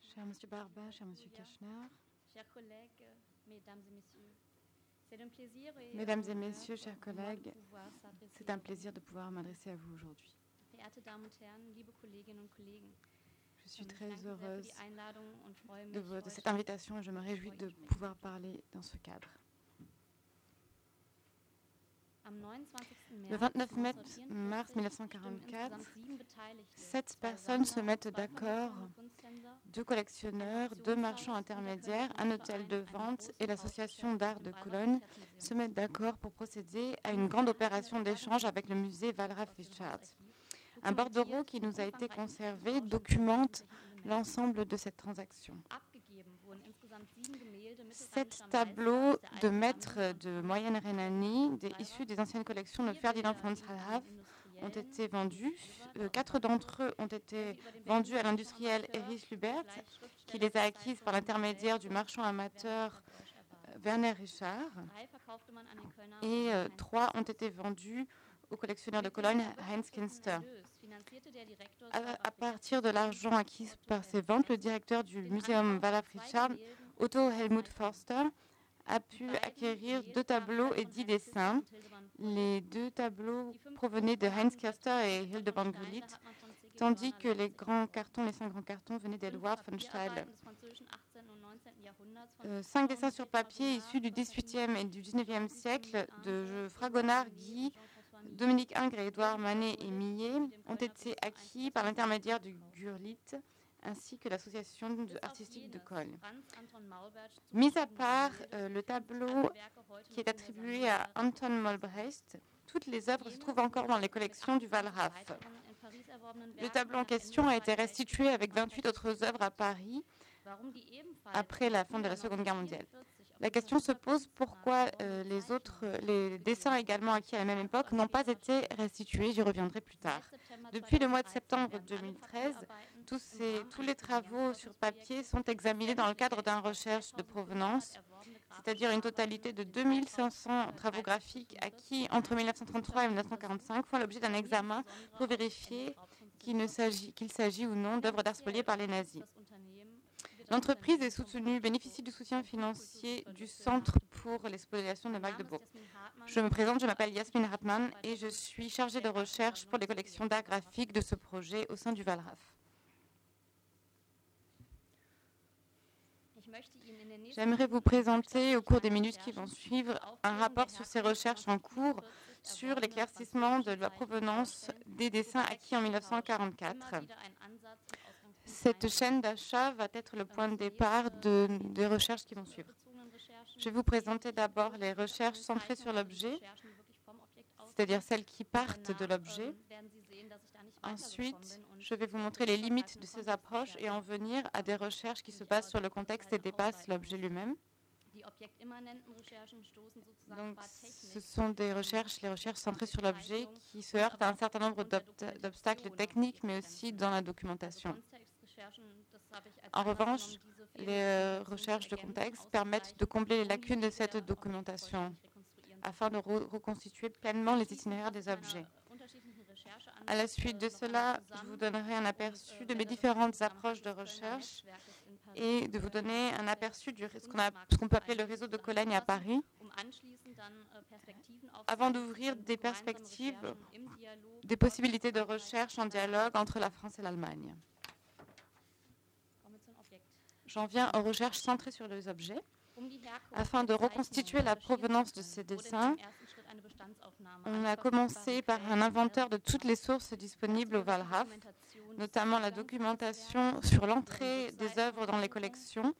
Cher Monsieur Barba, cher Monsieur Kachner, Chers collègues, mesdames et messieurs, c'est un plaisir et Mesdames messieurs, chers collègues, c'est un plaisir de pouvoir m'adresser à vous aujourd'hui. Je suis très heureuse de, cette invitation et je me réjouis de pouvoir parler dans ce cadre. Am 29. Le März 29 mai- 1944 mars stimmen 1944, insgesamt sieben Beteiligte, sept personnes se mettent d'accord, deux collectionneurs, deux marchands intermédiaires, un hôtel de vente et l'association d'art de Cologne se mettent d'accord pour procéder à une grande opération d'échange avec le musée Wallraf Richards. Un bordereau qui nous a été conservé documente l'ensemble de cette transaction. Sept tableaux de maîtres de moyenne Rhénanie, des- issus des anciennes collections de Ferdinand von Salhaf, ont été vendus. Euh, Quatre d'entre eux ont été vendus à l'industriel Erich Lubert, qui les a acquises par l'intermédiaire du marchand amateur Werner Richard. Et euh, trois ont été vendus au collectionneur de Cologne Heinz Kinster. À, partir de l'argent acquis par ces ventes, le directeur du muséum Wallaf Richard, Otto Helmut Forster, a pu acquérir deux tableaux et dix dessins. Les deux tableaux provenaient de Heinz Kerster et Hildebrand Gullit, tandis que les grands cartons, les cinq grands cartons, venaient d'Edward von Steil. Euh, cinq dessins sur papier issus du XVIIIe et du XIXe siècle de Fragonard, Guy, Dominique Ingres Édouard Manet et Millet ont été acquis par l'intermédiaire du Gurlit ainsi que l'association artistique de Cologne. Mis à part euh, le tableau qui est attribué à Anton Molbrecht, toutes les œuvres se trouvent encore dans les collections du Wallraf. Le tableau en question a été restitué avec 28 autres œuvres à Paris après la fin de la Seconde Guerre mondiale. La question se pose pourquoi euh, les autres, les dessins également acquis à la même époque n'ont pas été restitués. J'y reviendrai plus tard. Depuis le mois de septembre 2013, tous, les travaux sur papier sont examinés dans le cadre d'une recherche de provenance, c'est-à-dire une totalité de 2500 travaux graphiques acquis entre 1933 et 1945 font l'objet d'un examen pour vérifier qu'il s'agit ou non d'œuvres d'art spoliées par les nazis. L'entreprise est soutenue, bénéficie du soutien financier du Centre pour l'expoliation de Magdebourg. Je me présente, je m'appelle Yasmine Hartmann et je suis chargée de recherche pour les collections d'art graphique de ce projet au sein du Valraf. J'aimerais vous présenter au cours des minutes qui vont suivre un rapport sur ces recherches en cours sur l'éclaircissement de la provenance des dessins acquis en 1944. Cette chaîne d'achat va être le point de départ de- des recherches qui vont suivre. Je vais vous présenter d'abord les recherches centrées sur l'objet, c'est-à-dire celles qui partent de l'objet. Ensuite, je vais vous montrer les limites de ces approches et en venir à des recherches qui se basent sur le contexte et dépassent l'objet lui-même. Donc, ce sont des recherches, les recherches centrées sur l'objet qui se heurtent à un certain nombre d'obst- d'obstacles techniques, mais aussi dans la documentation. En revanche, les euh, recherches de contexte permettent de combler les lacunes de cette documentation afin de re- reconstituer pleinement les itinéraires des objets. À la suite de cela, je vous donnerai un aperçu de mes différentes approches de recherche et de vous donner un aperçu de ce qu'on a- ce qu'on peut appeler le réseau de Cologne à Paris, avant d'ouvrir des perspectives, des possibilités de recherche en dialogue entre la France et l'Allemagne. J'en viens aux recherches centrées sur les objets. Afin de reconstituer la provenance de ces dessins, on a commencé par un inventeur de toutes les sources disponibles au Wallraf, notamment la documentation sur l'entrée des œuvres dans les collections,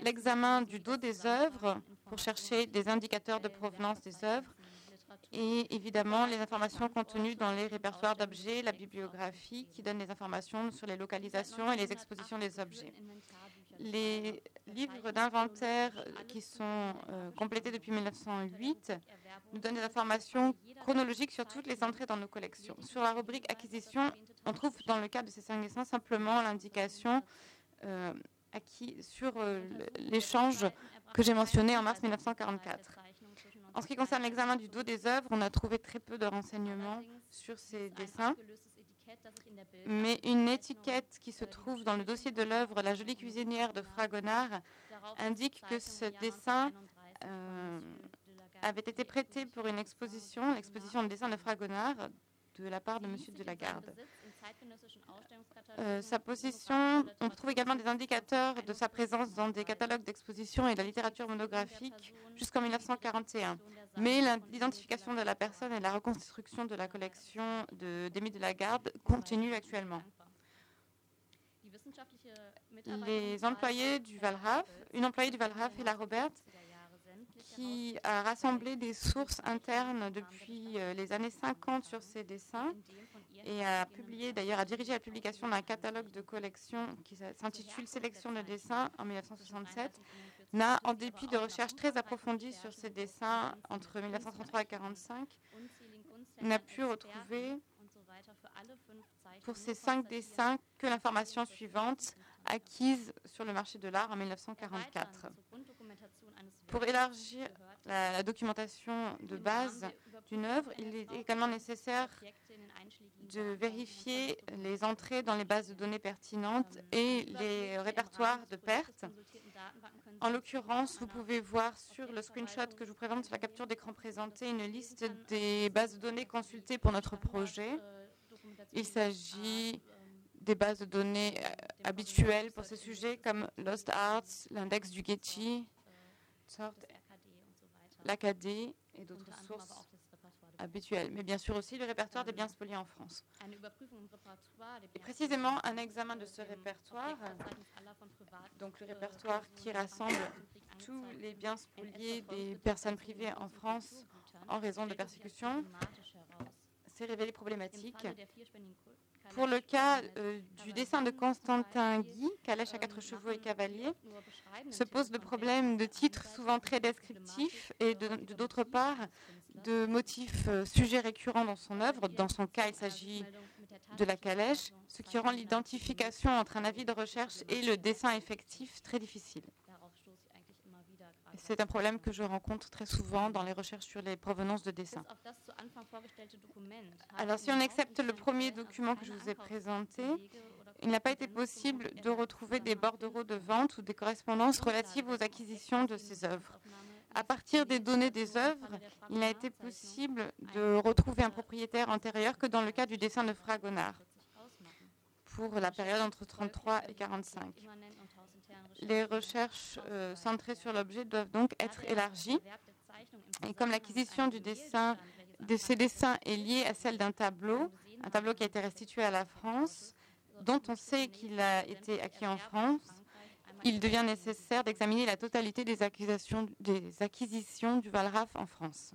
l'examen du dos des œuvres pour chercher des indicateurs de provenance des œuvres, et évidemment les informations contenues dans les répertoires d'objets, la bibliographie qui donne des informations sur les localisations et les expositions des objets. Les livres d'inventaire qui sont euh, complétés depuis 1908 nous donnent des informations chronologiques sur toutes les entrées dans nos collections. Sur la rubrique acquisition, on trouve dans le cas de ces cinq dessins simplement l'indication euh, sur euh, l'échange que j'ai mentionné en mars 1944. En ce qui concerne l'examen du dos des œuvres, on a trouvé très peu de renseignements sur ces dessins. mais une étiquette qui se trouve dans le dossier de l'œuvre La jolie cuisinière de Fragonard indique que ce dessin euh, avait été prêté pour une exposition, l'exposition de dessin de Fragonard, de la part de M. de Lagarde. Euh, sa position, on trouve également des indicateurs de sa présence dans des catalogues d'exposition et de la littérature monographique jusqu'en 1941. Mais l'identification de la personne et la reconstruction de la collection d'Émile de, de Lagarde continue actuellement. Les employés du Valraf, une employée du Valraf et la Robert, qui a rassemblé des sources internes depuis euh, les années 50 sur ces dessins et a publié, d'ailleurs, a dirigé la publication d'un catalogue de collection qui s'intitule Sélection de dessins en 1967, n'a, en dépit de recherches très approfondies sur ces dessins entre 1933 et 1945, n'a pu retrouver pour ces cinq dessins que l'information suivante acquise sur le marché de l'art en 1944. Pour élargir la, documentation de base d'une œuvre, il est également nécessaire de vérifier les entrées dans les bases de données pertinentes et les répertoires de pertes. En l'occurrence, vous pouvez voir sur le screenshot que je vous présente sur la capture d'écran présentée une liste des bases de données consultées pour notre projet. Il s'agit des bases de données euh, habituelles pour ce sujet comme Lost Arts, l'index du Getty, l'AKD et d'autres sources habituelles, mais bien sûr aussi le répertoire des biens spoliés en France. Et précisément, un examen de ce répertoire, donc le répertoire qui rassemble tous les biens spoliés des personnes privées en France en raison de persécutions, s'est révélé problématique. Pour le cas euh, du dessin de Constantin Guy, Calèche à quatre chevaux et cavalier, se pose le problème de titres souvent très descriptifs et d'autre part de motifs euh, sujets récurrents dans son œuvre. Dans son cas, il s'agit de la calèche, ce qui rend l'identification entre un avis de recherche et le dessin effectif très difficile. C'est un problème que je rencontre très souvent dans les recherches sur les provenances de dessins. Alors, si on accepte le premier document que je vous ai présenté, il n'a pas été possible de retrouver des bordereaux de vente ou des correspondances relatives aux acquisitions de ces œuvres. À partir des données des œuvres, il n'a été possible de retrouver un propriétaire antérieur que dans le cas du dessin de Fragonard pour la période entre 33 et 45. Les recherches euh, centrées sur l'objet doivent donc être élargies. Et comme l'acquisition de ces dessins est liée à celle d'un tableau, un tableau qui a été restitué à la France, dont on sait qu'il a été acquis en France, il devient nécessaire d'examiner la totalité des des acquisitions du Valraf en France.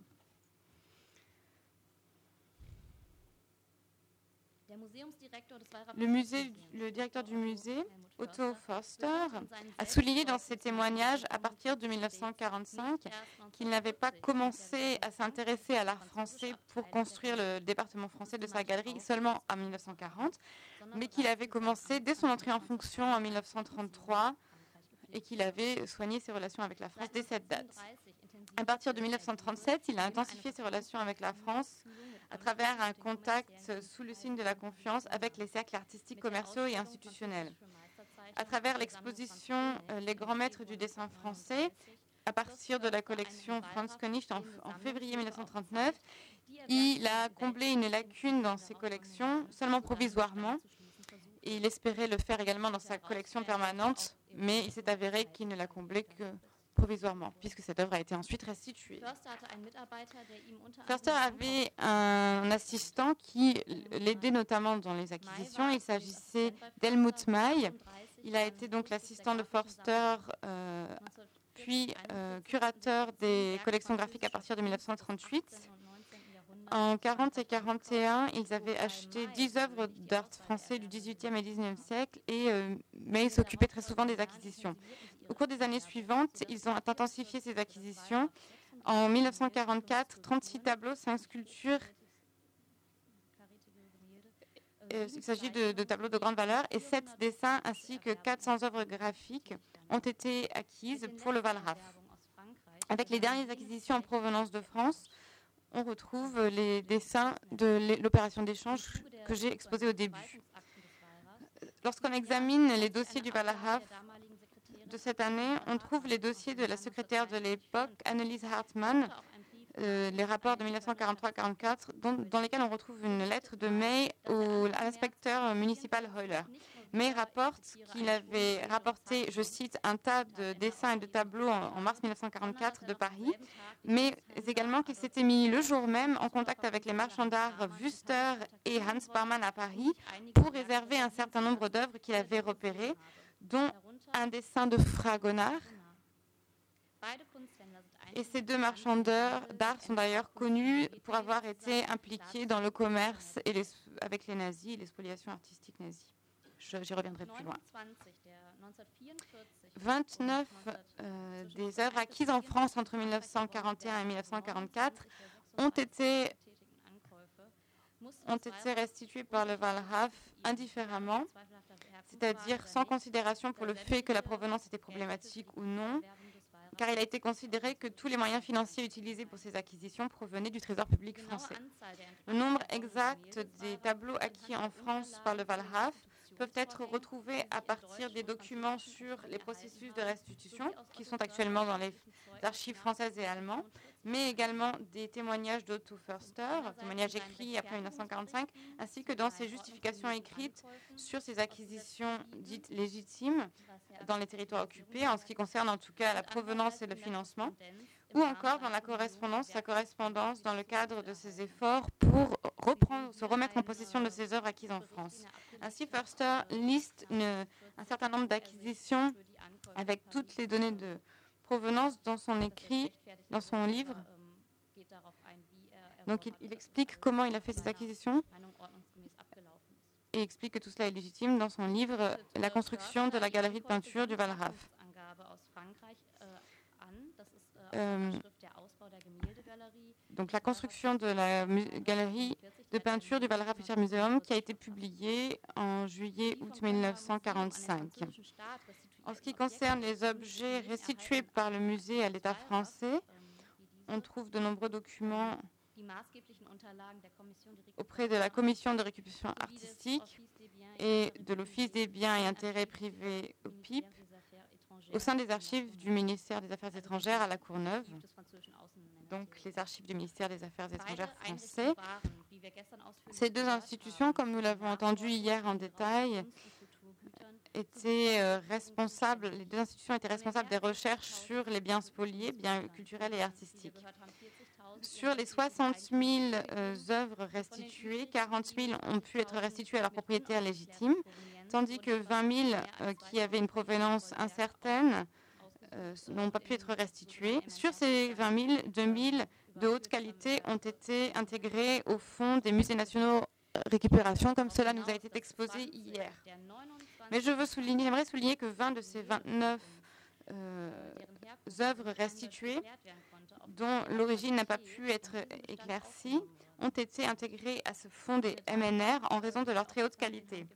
Le, directeur du musée, Otto Forster, a souligné dans ses témoignages à partir de 1945 qu'il n'avait pas commencé à s'intéresser à l'art français pour construire le département français de sa galerie seulement en 1940, mais qu'il avait commencé dès son entrée en fonction en 1933 et qu'il avait soigné ses relations avec la France dès cette date. À partir de 1937, il a intensifié ses relations avec la France à travers un contact sous le signe de la confiance avec les cercles artistiques, commerciaux et institutionnels. À travers l'exposition euh, Les grands maîtres du dessin français, à partir de la collection Franz en, en, février 1939, il a comblé une lacune dans ses collections, seulement provisoirement, et il espérait le faire également dans sa collection permanente, mais il s'est avéré qu'il ne l'a comblé que provisoirement, puisque cette œuvre a été ensuite restituée. Förster avait un assistant qui l'aidait notamment dans les acquisitions. Il s'agissait d'Helmut May. Il a été donc l'assistant de Forster, euh, puis euh, curateur des collections graphiques à partir de 1938. En 40 et 41, ils avaient acheté 10 œuvres d'art français du 18e et 19e siècle, et, euh, mais ils s'occupaient très souvent des acquisitions. Au cours des années suivantes, ils ont intensifié ces acquisitions. En 1944, 36 tableaux, 5 sculptures. Euh, il s'agit de, tableaux de grande valeur et 7 dessins ainsi que 400 œuvres graphiques ont été acquises pour le Valraf. Avec les dernières acquisitions en provenance de France, on retrouve les dessins de l'opération d'échange que j'ai exposé au début. Lorsqu'on examine les dossiers du Wallerhaf de cette année, on trouve les dossiers de la secrétaire de l'époque, Annelise Hartmann, euh, les rapports de 1943-44, dans, lesquels on retrouve une lettre de May au, à l'inspecteur municipal Heuler. May rapporte qu'il avait rapporté, je cite, un tas de dessins et de tableaux en, mars 1944 de Paris, mais également qu'il s'était mis le jour même en contact avec les marchands d'art Wüster et Hans Barmann à Paris pour réserver un certain nombre d'œuvres qu'il avait repérées, dont un dessin de Fragonard et ces deux marchands d'art sont d'ailleurs connus pour avoir été impliqués dans le commerce et avec les nazis et les spoliations artistiques nazies. J'y reviendrai plus loin. 29 euh, des œuvres acquises en France entre 1941 et 1944 ont été, ont été restituées par le Walraf indifféremment, c'est-à-dire sans considération pour le fait que la provenance était problématique ou non, car il a été considéré que tous les moyens financiers utilisés pour ces acquisitions provenaient du Trésor public français. Le nombre exact des tableaux acquis en France par le Valraf peuvent être retrouvés à partir des documents sur les processus de restitution qui sont actuellement dans les archives françaises et allemandes, mais également des témoignages d'Otto Förster, témoignages écrits après 1945, ainsi que dans ses justifications écrites sur ces acquisitions dites légitimes dans les territoires occupés, en ce qui concerne en tout cas la provenance et le financement, ou encore dans la correspondance, sa correspondance dans le cadre de ses efforts pour reprendre, se remettre en possession de ses œuvres acquises en France. Ainsi, Förster liste un certain nombre d'acquisitions avec toutes les données de provenance dans son écrit, dans son livre. Donc, il, explique comment il a fait cette acquisition et explique que tout cela est légitime dans son livre La construction de la galerie de peinture du Valraf. Euh, donc la construction de la galerie de peinture du Valraf Museum qui a été publiée en juillet-août 1945. En ce qui concerne les objets restitués par le musée à l'État français, on trouve de nombreux documents auprès de la Commission de récupération artistique et de l'Office des biens et intérêts privés au PIP, au sein des archives du ministère des Affaires étrangères à la Courneuve, donc les archives du ministère des Affaires étrangères français. Ces deux institutions, comme nous l'avons entendu hier en détail, étaient euh, responsables, les deux institutions étaient responsables des recherches sur les biens spoliés, biens culturels et artistiques. Sur les 60 000 euh, œuvres restituées, 40 000 ont pu être restituées à leurs propriétaires légitimes, tandis que 20 000 euh, qui avaient une provenance incertaine n'ont pas pu être restituées. Sur ces 20 000, 2 000 de haute qualité ont été intégrés au fond des musées nationaux récupération, comme cela nous a été exposé hier. Mais je veux souligner, j'aimerais souligner que 20 de ces 29 euh, œuvres restituées, dont l'origine n'a pas pu être éclaircie, ont été intégrées à ce fonds des MNR en raison de leur très haute qualité.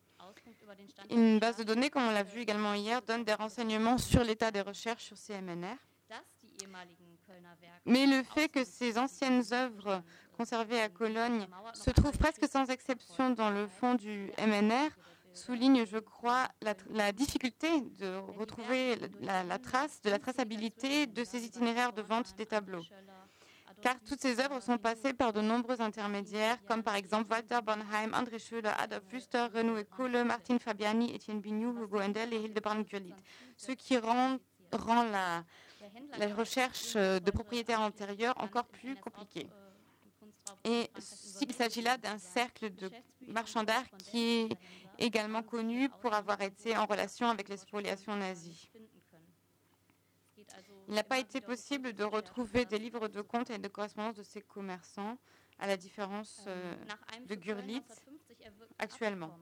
Une base de données, comme on l'a vu également hier, donne des renseignements sur l'état des recherches sur ces MNR. Mais le fait que ces anciennes œuvres conservées à Cologne se trouvent presque sans exception dans le fond du MNR souligne, je crois, la, difficulté de retrouver la, trace, de la traçabilité de ces itinéraires de vente des tableaux. Car toutes ces œuvres sont passées par de nombreux intermédiaires, comme par exemple Walter Bonheim, André Schöler, Adolf Wüster, Renaud Kohle, Martin Fabiani, Etienne Bignou, Hugo Endel et Hildebrand Gurlit. Ce qui rend, la, la recherche de propriétaires antérieurs encore plus compliquée. Et il s'agit là d'un cercle de marchands d'art qui est également connu pour avoir été en relation avec les spoliations nazies. Il n'a pas été possible de retrouver des livres de comptes et de correspondance de ces commerçants, à la différence euh, de Gurlitz actuellement.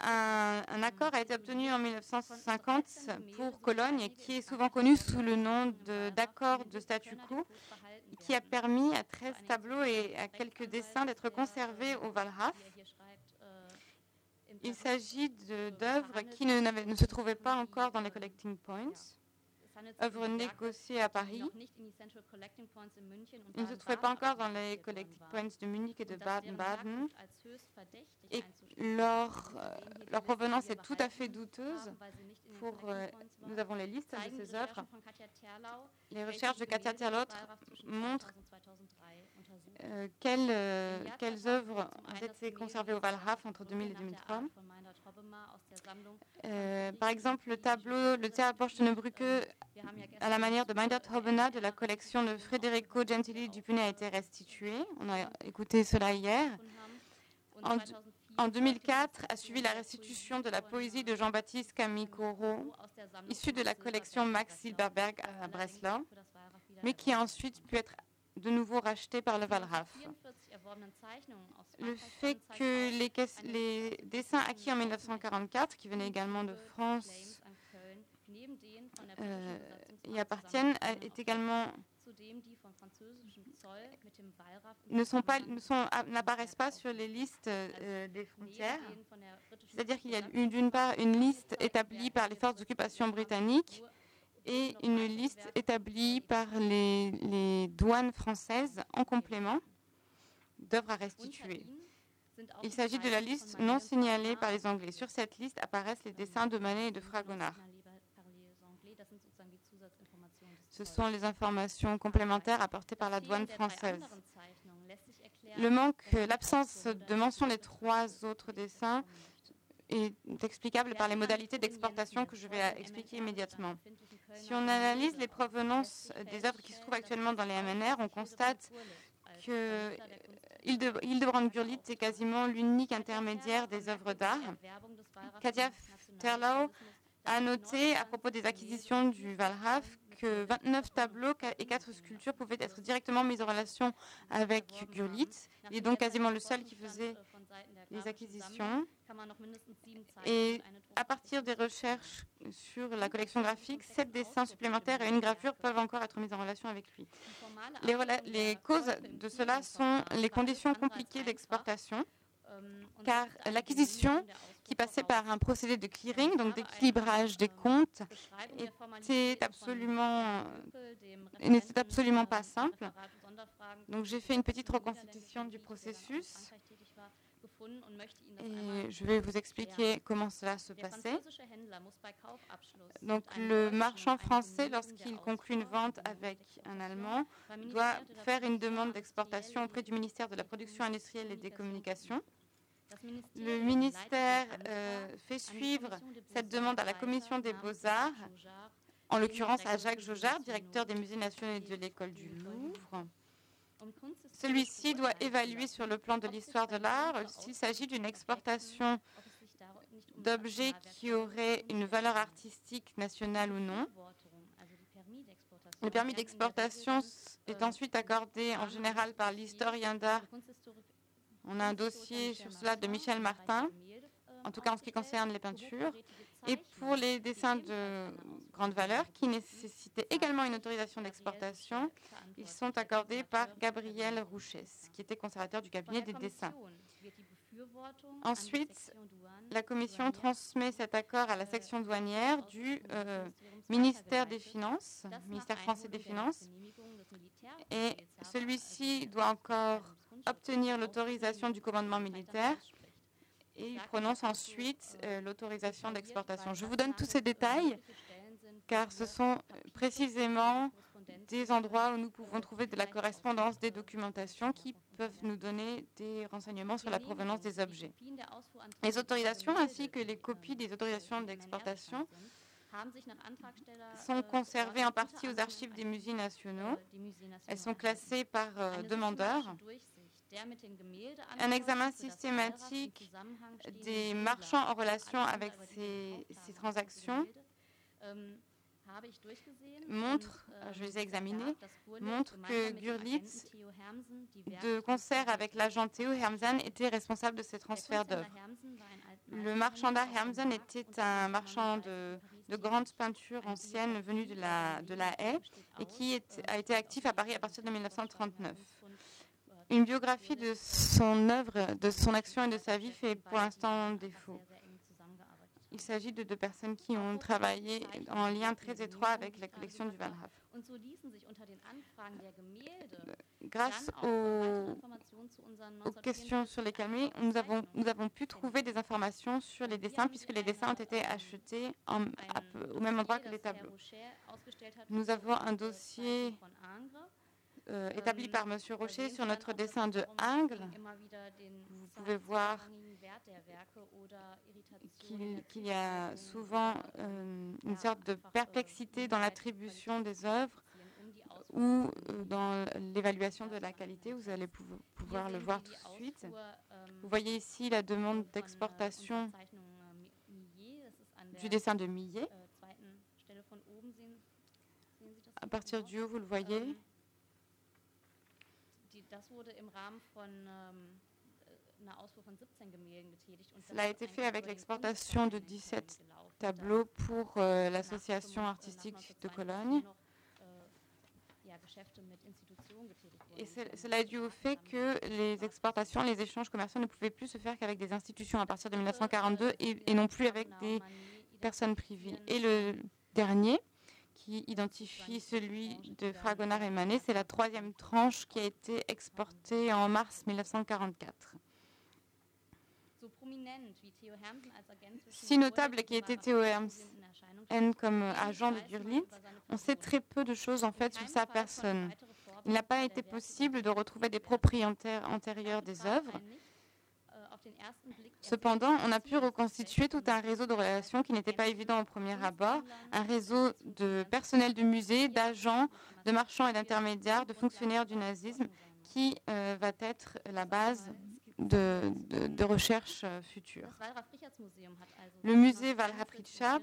Un, accord a été obtenu en 1950 pour Cologne, qui est souvent connu sous le nom d'accord de, statu quo, qui a permis à 13 tableaux et à quelques dessins d'être conservés au Valraf. Il s'agit d'œuvres qui ne, se trouvaient pas encore dans les collecting points. œuvres négociées à Paris. Ne se trouvaient pas encore dans les collecting points de Munich et de Baden-Baden. Et leur, euh, leur provenance est tout à fait douteuse. Pour, euh, nous avons les listes de ces œuvres. Les recherches de Katia Terlot montrent euh, quelles, euh, quelles œuvres ont été conservées au Wallraf entre 2000 et 2003. Euh, par exemple, le tableau Le Théâtre Brücke à la manière de Meindert Hobena de la collection de Federico Gentili Dupunet a été restitué. On a écouté cela hier. En, en 2004 a suivi la restitution de la poésie de Jean-Baptiste Camicoro, issue de la collection Max Silberberg à Breslau, mais qui a ensuite pu être de nouveau racheté par le Wallraf. Le fait que les, dessins acquis en 1944, qui venaient également de France, euh, y appartiennent, est également ne pas sont n'apparaissent pas sur les listes euh, des frontières. C'est-à-dire qu'il y a d'une part une liste établie par les forces d'occupation britanniques et une liste établie par les, douanes françaises en complément d'œuvres à restituer. Il s'agit de la liste non signalée par les Anglais. Sur cette liste apparaissent les dessins de Manet et de Fragonard. Ce sont les informations complémentaires apportées par la douane française. Le manque, l'absence de mention des trois autres dessins est explicable par les modalités d'exportation que je vais expliquer immédiatement. Si on analyse les provenances des œuvres qui se trouvent actuellement dans les MNR, on constate que Hildebrand-Gurlitt est quasiment l'unique intermédiaire des œuvres d'art. Katia Terlau a noté à propos des acquisitions du Valraf que 29 tableaux et 4 sculptures pouvaient être directement mis en relation avec Gurlitt. Il est donc quasiment le seul qui faisait les acquisitions. Et à partir des recherches sur la collection graphique, sept dessins supplémentaires et une gravure peuvent encore être mis en relation avec lui. Les, les causes de cela sont les conditions compliquées d'exportation, car l'acquisition qui passait par un procédé de clearing, donc d'équilibrage des comptes, était absolument, n'était absolument pas simple. Donc j'ai fait une petite reconstitution du processus et je vais vous expliquer comment cela se passait. Donc le marchand français, lorsqu'il conclut une vente avec un Allemand, doit faire une demande d'exportation auprès du ministère de la Production industrielle et des Communications. Le ministère euh, fait suivre cette demande à la Commission des beaux-arts, en l'occurrence à Jacques Jaujard, directeur des musées nationaux et de l'école du Louvre. Celui-ci doit évaluer sur le plan de l'histoire de l'art s'il s'agit d'une exportation d'objets qui auraient une valeur artistique nationale ou non. Le permis d'exportation est ensuite accordé en général par l'historien d'art. On a un dossier sur cela de Michel Martin, en tout cas en ce qui concerne les peintures. Et pour les dessins de grande valeur qui nécessitaient également une autorisation d'exportation, ils sont accordés par Gabriel Rouchès, qui était conservateur du cabinet des dessins. Ensuite, la Commission transmet cet accord à la section douanière du euh, ministère des Finances, ministère français des Finances, et celui-ci doit encore obtenir l'autorisation du commandement militaire et il prononce ensuite euh, l'autorisation d'exportation. Je vous donne tous ces détails car ce sont précisément des endroits où nous pouvons trouver de la correspondance des documentations qui peuvent nous donner des renseignements sur la provenance des objets. Les autorisations ainsi que les copies des autorisations d'exportation sont conservées en partie aux archives des musées nationaux. Elles sont classées par euh, demandeur. Un examen systématique des marchands en relation avec ces, ces transactions montre, je les ai examinés, montre que Gurlitz, de concert avec l'agent Theo Hermsen, était responsable de ces transferts d'œuvres. Le marchand d'art Hermsen était un marchand de, de grandes peintures anciennes venu de la, de la haie et qui a été actif à Paris à partir de 1939. Une biographie de son œuvre, de son action et de sa vie fait pour l'instant défaut. Il s'agit de deux personnes qui ont travaillé en lien très étroit avec la collection du Gemälde Grâce aux, questions sur les calmés, nous avons, nous avons pu trouver des informations sur les dessins puisque les dessins ont été achetés en- à peu- au même endroit que les tableaux. Nous avons un dossier euh, établi par M. Rocher sur notre dessin de Ingres Vous pouvez voir qu'il y a souvent euh, une sorte de perplexité dans l'attribution des œuvres ou euh, dans l'évaluation de la qualité. Vous allez pou- pouvoir le voir tout de suite. Vous voyez ici la demande d'exportation du dessin de Millet. À partir du haut, vous le voyez. Cela a été fait avec l'exportation de Kunstverein 17 gelaufen. Tableaux pour euh, Da l'association artistique de 1982 Cologne. äh. Et cela est dû au fait que les exportations, les échanges commerciaux ne pouvaient plus se faire qu'avec des institutions à partir de 1942 et, et non plus avec des personnes privées. Et le dernier, qui identifie celui de Fragonard et Manet, c'est la troisième tranche qui a été exportée en mars 1944. So prominent wie Theo Hermsen als Agent zwischen Si notable qui était Theo N comme agent de seine on sait très peu de choses en fait sur sa personne. Il n'a pas été possible de retrouver des propriétaires antérieurs des œuvres. Cependant, on a pu reconstituer tout un réseau de relations qui n'était pas évident au premier abord, un réseau de personnel du musée, d'agents, de marchands et d'intermédiaires, de fonctionnaires du nazisme, qui euh, va être la base de, recherche euh, future. Le musée Wallraf-Richard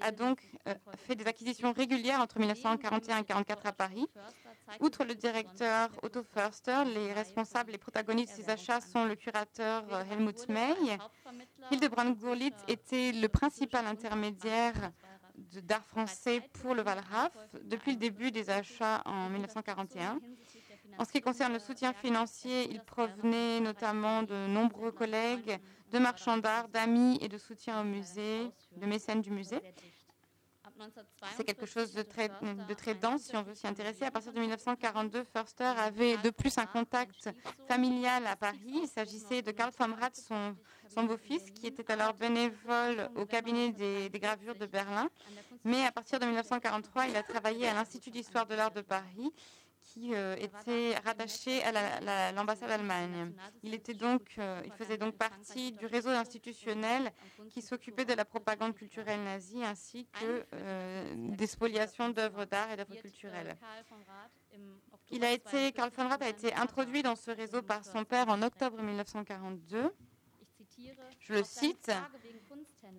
a donc euh, fait des acquisitions régulières entre 1941 et 1944 à Paris. Outre le directeur Otto Förster, les responsables, les protagonistes de ces achats sont le curateur euh, Helmut May. Hildebrand Gurlitt était le principal intermédiaire d'art français pour le Wallraf depuis le début des achats en 1941. En ce qui concerne le soutien financier, il provenait notamment de nombreux collègues, de marchands d'art, d'amis et de soutien au musée, de mécènes du musée. C'est quelque chose de très, de très dense si on veut s'y intéresser. À partir de 1942, Förster avait de plus un contact familial à Paris. Il s'agissait de Karl Rath, son, beau-fils, qui était alors bénévole au cabinet des, des gravures de Berlin. Mais à partir de 1943, il a travaillé à l'Institut d'histoire de l'art de Paris, qui euh, était rattaché à la- la- l'ambassade d'Allemagne. Il, euh, il faisait donc partie du réseau institutionnel qui s'occupait de la propagande culturelle nazie ainsi que euh, des spoliations d'œuvres d'art et d'œuvres culturelles. Il a été, Karl von Rath a été introduit dans ce réseau par son père en octobre 1942. Je le cite.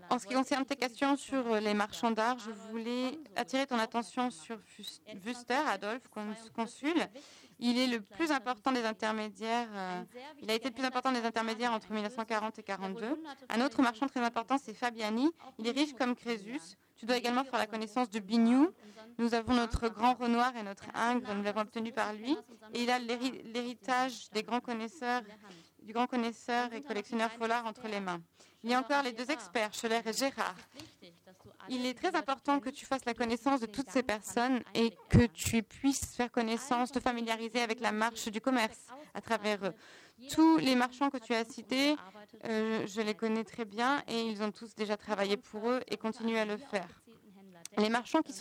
En ce qui concerne tes questions sur euh, les marchands d'art, je voulais attirer ton attention sur Wüster, Adolphe, cons- consul. Il est le plus important des intermédiaires. euh, il a été le plus important des intermédiaires entre 1940 et 1942. Un autre marchand très important, c'est Fabiani. Il est riche comme Crésus. Tu dois également faire la connaissance de Bignou. Nous avons notre grand Renoir et notre Ingres. Nous l'avons obtenu par lui. Et il a l'héri- l'héritage des grands connaisseurs, du grand connaisseur et collectionneur Follard entre les mains. Il y a encore les deux experts, Scheller et Gérard. Il est très important que tu fasses la connaissance de toutes ces personnes et que tu puisses faire connaissance, te familiariser avec la marche du commerce à travers eux. Tous les marchands que tu as cités, euh, je les connais très bien et ils ont tous déjà travaillé pour eux et continuent à le faire. Les marchands qui sont